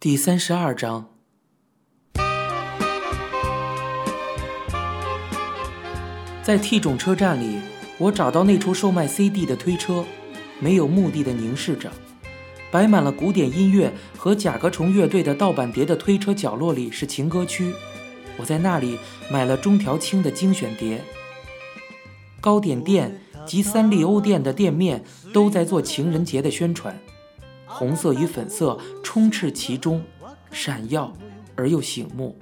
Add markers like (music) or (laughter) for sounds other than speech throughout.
第三十二章，在 T 种车站里，我找到那处售卖 CD 的推车，没有目的的凝视着。摆满了古典音乐和甲壳虫乐队的盗版碟的推车角落里是情歌区，我在那里买了中条青的精选碟。糕点店及三丽鸥店的店面都在做情人节的宣传。红色与粉色充斥其中，闪耀而又醒目。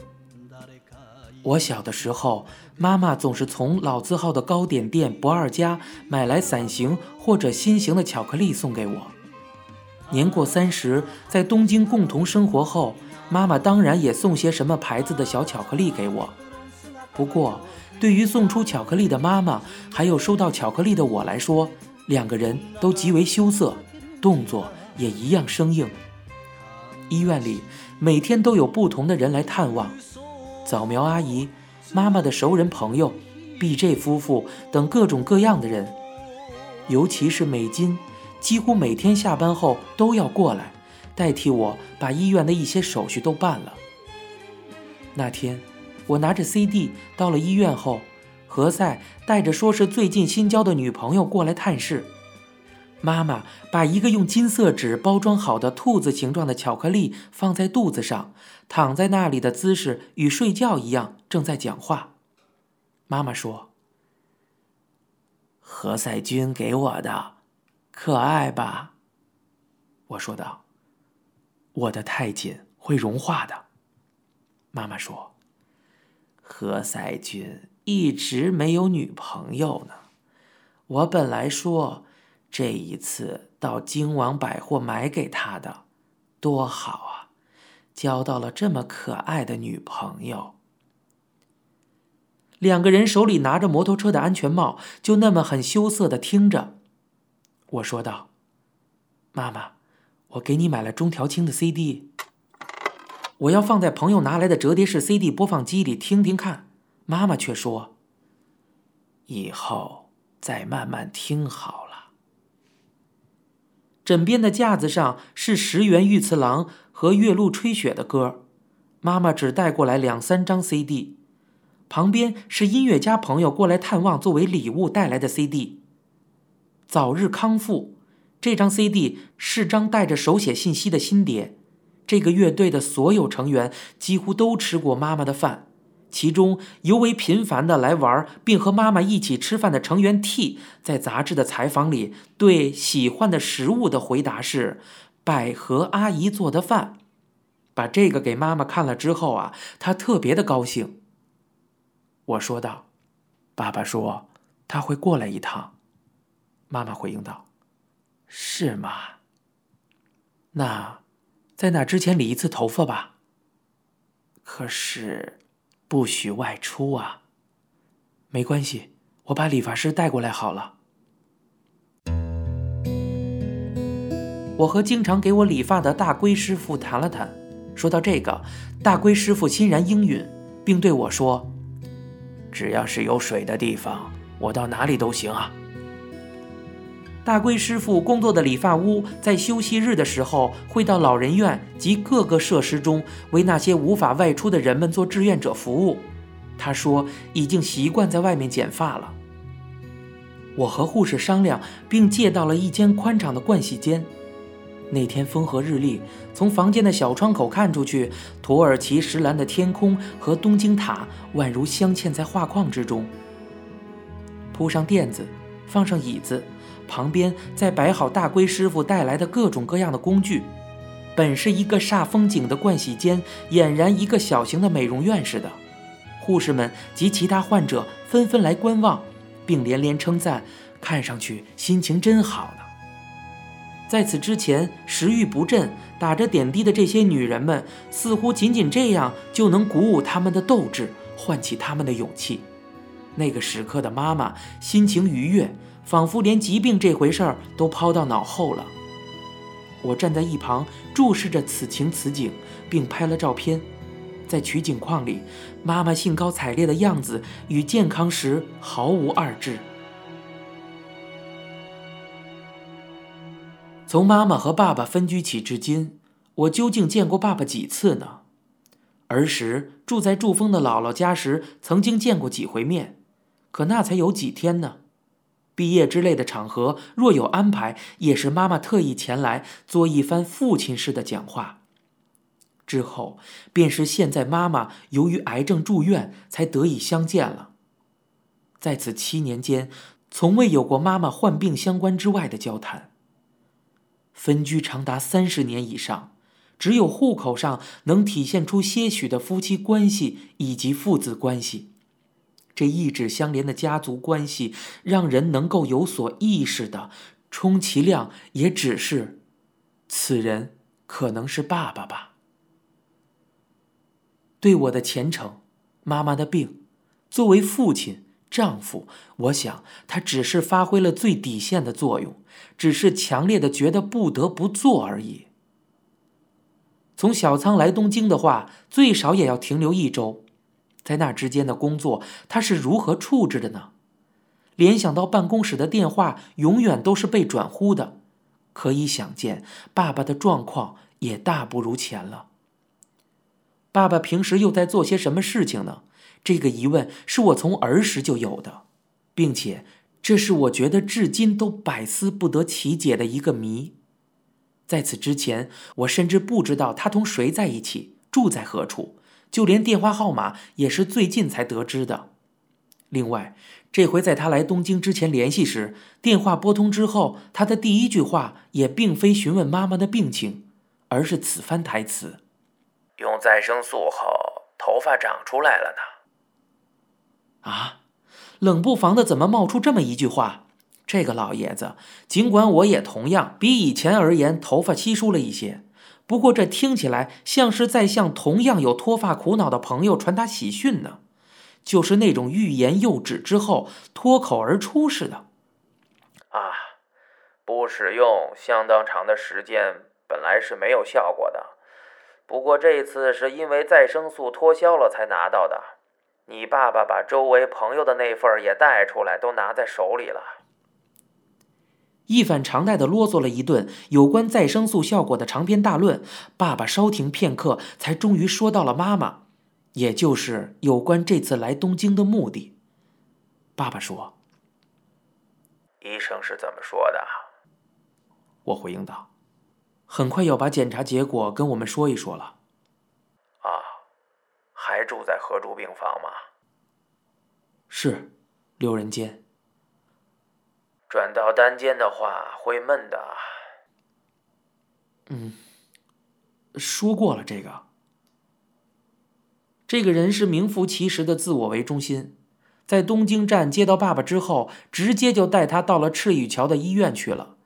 我小的时候，妈妈总是从老字号的糕点店不二家买来伞形或者心形的巧克力送给我。年过三十，在东京共同生活后，妈妈当然也送些什么牌子的小巧克力给我。不过，对于送出巧克力的妈妈，还有收到巧克力的我来说，两个人都极为羞涩，动作。也一样生硬。医院里每天都有不同的人来探望，早苗阿姨、妈妈的熟人朋友、B.J 夫妇等各种各样的人，尤其是美金，几乎每天下班后都要过来，代替我把医院的一些手续都办了。那天，我拿着 CD 到了医院后，何塞带着说是最近新交的女朋友过来探视。妈妈把一个用金色纸包装好的兔子形状的巧克力放在肚子上，躺在那里的姿势与睡觉一样，正在讲话。妈妈说：“何塞君给我的，可爱吧？”我说道：“我的太紧会融化的。”妈妈说：“何塞君一直没有女朋友呢。我本来说。”这一次到京王百货买给他的，多好啊！交到了这么可爱的女朋友。两个人手里拿着摩托车的安全帽，就那么很羞涩的听着。我说道：“妈妈，我给你买了中条青的 CD，我要放在朋友拿来的折叠式 CD 播放机里听听看。”妈妈却说：“以后再慢慢听好。”枕边的架子上是石原裕次郎和月露吹雪的歌，妈妈只带过来两三张 CD，旁边是音乐家朋友过来探望作为礼物带来的 CD。早日康复，这张 CD 是张带着手写信息的新碟，这个乐队的所有成员几乎都吃过妈妈的饭。其中尤为频繁的来玩并和妈妈一起吃饭的成员 T，在杂志的采访里对喜欢的食物的回答是百合阿姨做的饭。把这个给妈妈看了之后啊，她特别的高兴。我说道：“爸爸说他会过来一趟。”妈妈回应道：“是吗？那在那之前理一次头发吧。”可是。不许外出啊！没关系，我把理发师带过来好了。我和经常给我理发的大龟师傅谈了谈，说到这个，大龟师傅欣然应允，并对我说：“只要是有水的地方，我到哪里都行啊。”大龟师傅工作的理发屋，在休息日的时候，会到老人院及各个设施中，为那些无法外出的人们做志愿者服务。他说，已经习惯在外面剪发了。我和护士商量，并借到了一间宽敞的盥洗间。那天风和日丽，从房间的小窗口看出去，土耳其石蓝的天空和东京塔宛如镶嵌在画框之中。铺上垫子，放上椅子。旁边再摆好大龟师傅带来的各种各样的工具，本是一个煞风景的盥洗间，俨然一个小型的美容院似的。护士们及其他患者纷纷来观望，并连连称赞，看上去心情真好呢。在此之前，食欲不振、打着点滴的这些女人们，似乎仅仅这样就能鼓舞他们的斗志，唤起他们的勇气。那个时刻的妈妈心情愉悦。仿佛连疾病这回事儿都抛到脑后了。我站在一旁注视着此情此景，并拍了照片。在取景框里，妈妈兴高采烈的样子与健康时毫无二致。从妈妈和爸爸分居起至今，我究竟见过爸爸几次呢？儿时住在祝峰的姥姥家时，曾经见过几回面，可那才有几天呢。毕业之类的场合，若有安排，也是妈妈特意前来做一番父亲式的讲话。之后，便是现在妈妈由于癌症住院，才得以相见了。在此七年间，从未有过妈妈患病相关之外的交谈。分居长达三十年以上，只有户口上能体现出些许的夫妻关系以及父子关系。这一指相连的家族关系，让人能够有所意识的，充其量也只是，此人可能是爸爸吧。对我的前程，妈妈的病，作为父亲、丈夫，我想他只是发挥了最底线的作用，只是强烈的觉得不得不做而已。从小仓来东京的话，最少也要停留一周。在那之间的工作，他是如何处置的呢？联想到办公室的电话永远都是被转呼的，可以想见，爸爸的状况也大不如前了。爸爸平时又在做些什么事情呢？这个疑问是我从儿时就有的，并且这是我觉得至今都百思不得其解的一个谜。在此之前，我甚至不知道他同谁在一起，住在何处。就连电话号码也是最近才得知的。另外，这回在他来东京之前联系时，电话拨通之后，他的第一句话也并非询问妈妈的病情，而是此番台词：“用再生素后，头发长出来了呢。”啊，冷不防的怎么冒出这么一句话？这个老爷子，尽管我也同样比以前而言头发稀疏了一些。不过，这听起来像是在向同样有脱发苦恼的朋友传达喜讯呢，就是那种欲言又止之后脱口而出似的。啊，不使用相当长的时间，本来是没有效果的。不过这次是因为再生素脱销了才拿到的。你爸爸把周围朋友的那份也带出来，都拿在手里了。一反常态的啰嗦了一顿有关再生素效果的长篇大论，爸爸稍停片刻，才终于说到了妈妈，也就是有关这次来东京的目的。爸爸说：“医生是怎么说的？”我回应道：“很快要把检查结果跟我们说一说了。”啊，还住在合住病房吗？是，六人间。转到单间的话会闷的。嗯，说过了这个。这个人是名副其实的自我为中心，在东京站接到爸爸之后，直接就带他到了赤羽桥的医院去了。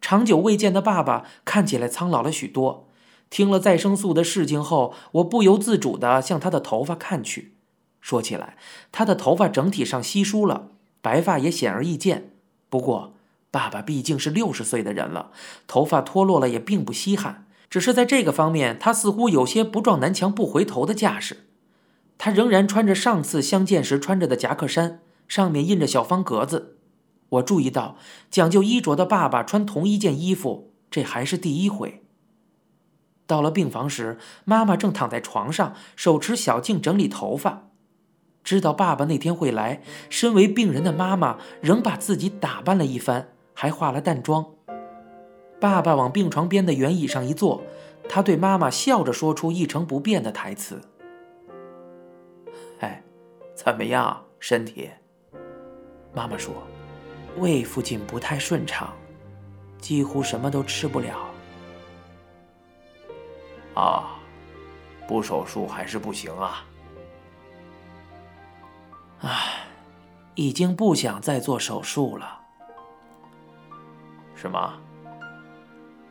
长久未见的爸爸看起来苍老了许多。听了再生素的事情后，我不由自主的向他的头发看去。说起来，他的头发整体上稀疏了，白发也显而易见。不过，爸爸毕竟是六十岁的人了，头发脱落了也并不稀罕。只是在这个方面，他似乎有些不撞南墙不回头的架势。他仍然穿着上次相见时穿着的夹克衫，上面印着小方格子。我注意到，讲究衣着的爸爸穿同一件衣服，这还是第一回。到了病房时，妈妈正躺在床上，手持小镜整理头发。知道爸爸那天会来，身为病人的妈妈仍把自己打扮了一番，还化了淡妆。爸爸往病床边的圆椅上一坐，他对妈妈笑着说出一成不变的台词：“哎，怎么样，身体？”妈妈说：“胃附近不太顺畅，几乎什么都吃不了。”啊，不手术还是不行啊。唉，已经不想再做手术了。是吗？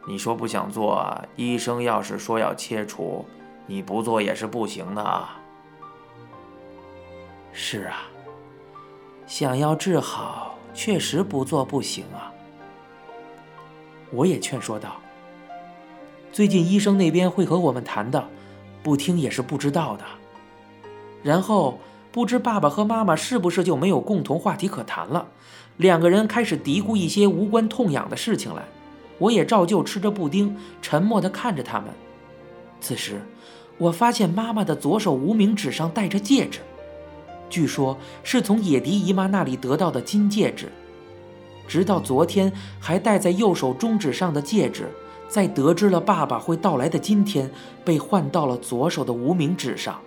你说不想做，医生要是说要切除，你不做也是不行的啊。是啊，想要治好，确实不做不行啊。我也劝说道：“最近医生那边会和我们谈的，不听也是不知道的。”然后。不知爸爸和妈妈是不是就没有共同话题可谈了？两个人开始嘀咕一些无关痛痒的事情来。我也照旧吃着布丁，沉默地看着他们。此时，我发现妈妈的左手无名指上戴着戒指，据说是从野迪姨妈那里得到的金戒指。直到昨天还戴在右手中指上的戒指，在得知了爸爸会到来的今天，被换到了左手的无名指上。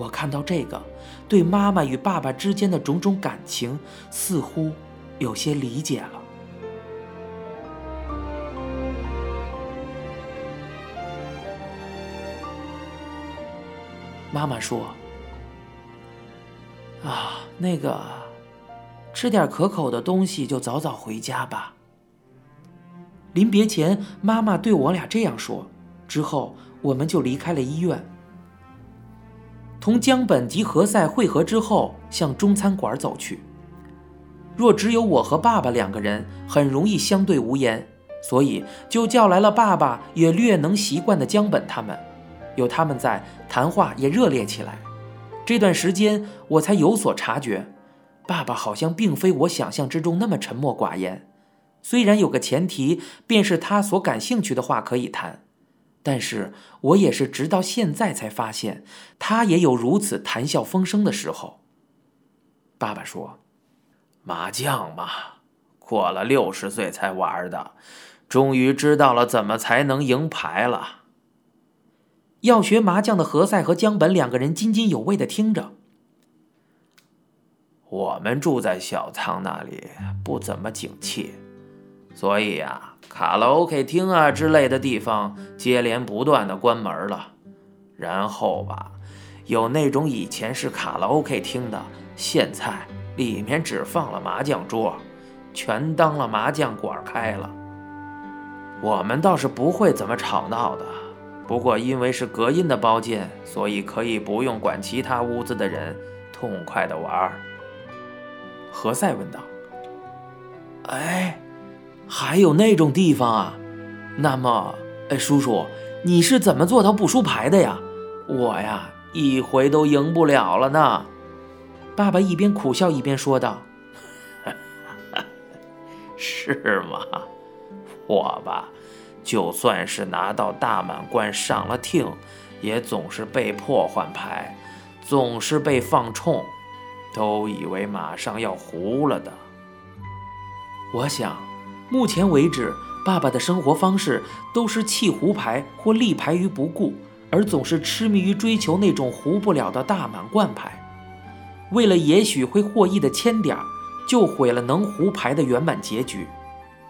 我看到这个，对妈妈与爸爸之间的种种感情，似乎有些理解了。妈妈说：“啊，那个，吃点可口的东西，就早早回家吧。”临别前，妈妈对我俩这样说。之后，我们就离开了医院。同江本及何塞会合之后，向中餐馆走去。若只有我和爸爸两个人，很容易相对无言，所以就叫来了爸爸也略能习惯的江本他们。有他们在，谈话也热烈起来。这段时间，我才有所察觉，爸爸好像并非我想象之中那么沉默寡言。虽然有个前提，便是他所感兴趣的话可以谈，但是我也是直到现在才发现，他也有如此谈笑风生的时候。爸爸说：“麻将嘛，过了六十岁才玩的，终于知道了怎么才能赢牌了。”要学麻将的何塞和江本两个人津津有味的听着。我们住在小仓那里，不怎么景气，所以呀，卡拉 OK 厅啊之类的地方接连不断的关门了。然后吧，有那种以前是卡拉 OK 厅的，现在里面只放了麻将桌，全当了麻将馆开了。我们倒是不会怎么吵闹的。不过，因为是隔音的包间，所以可以不用管其他屋子的人，痛快的玩。何塞问道：“哎，还有那种地方啊？那么，哎，叔叔，你是怎么做到不输牌的呀？我呀，一回都赢不了了呢。”爸爸一边苦笑一边说道：“ (laughs) 是吗？我吧。”就算是拿到大满贯上了厅，也总是被迫换牌，总是被放冲，都以为马上要糊了的。我想，目前为止，爸爸的生活方式都是弃胡牌或立牌于不顾，而总是痴迷于追求那种胡不了的大满贯牌。为了也许会获益的千点，就毁了能胡牌的圆满结局。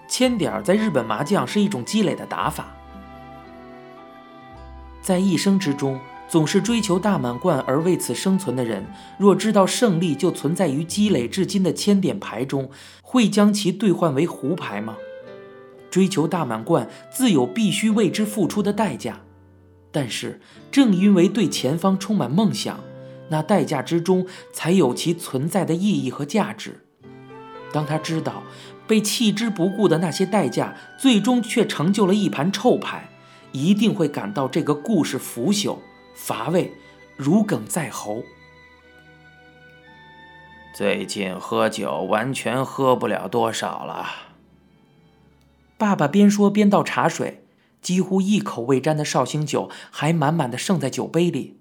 千点在日本麻将是一种积累的打法，在一生之中总是追求大满贯而为此生存的人，若知道胜利就存在于积累至今的千点牌中，会将其兑换为胡牌吗？追求大满贯自有必须为之付出的代价，但是正因为对前方充满梦想，那代价之中才有其存在的意义和价值。当他知道。被弃之不顾的那些代价，最终却成就了一盘臭牌，一定会感到这个故事腐朽、乏味、如鲠在喉。最近喝酒完全喝不了多少了。爸爸边说边倒茶水，几乎一口未沾的绍兴酒还满满的剩在酒杯里。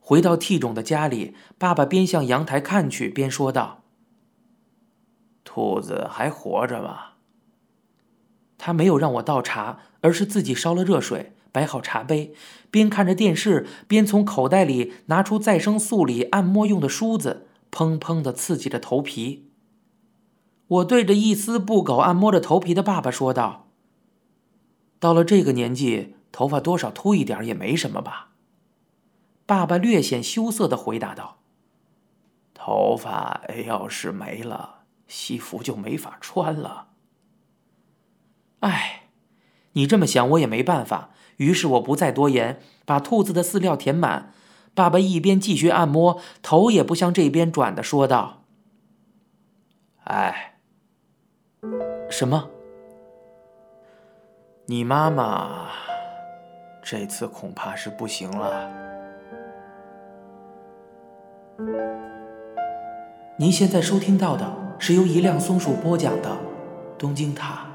回到 T 种的家里，爸爸边向阳台看去边说道。兔子还活着吗？他没有让我倒茶，而是自己烧了热水，摆好茶杯，边看着电视，边从口袋里拿出再生素里按摩用的梳子，砰砰地刺激着头皮。我对着一丝不苟按摩着头皮的爸爸说道：“到了这个年纪，头发多少秃一点也没什么吧？”爸爸略显羞涩地回答道：“头发要是没了。”西服就没法穿了。哎，你这么想我也没办法。于是我不再多言，把兔子的饲料填满。爸爸一边继续按摩，头也不向这边转的说道：“哎，什么？你妈妈这次恐怕是不行了。”您现在收听到的。是由一辆松鼠播讲的《东京塔》。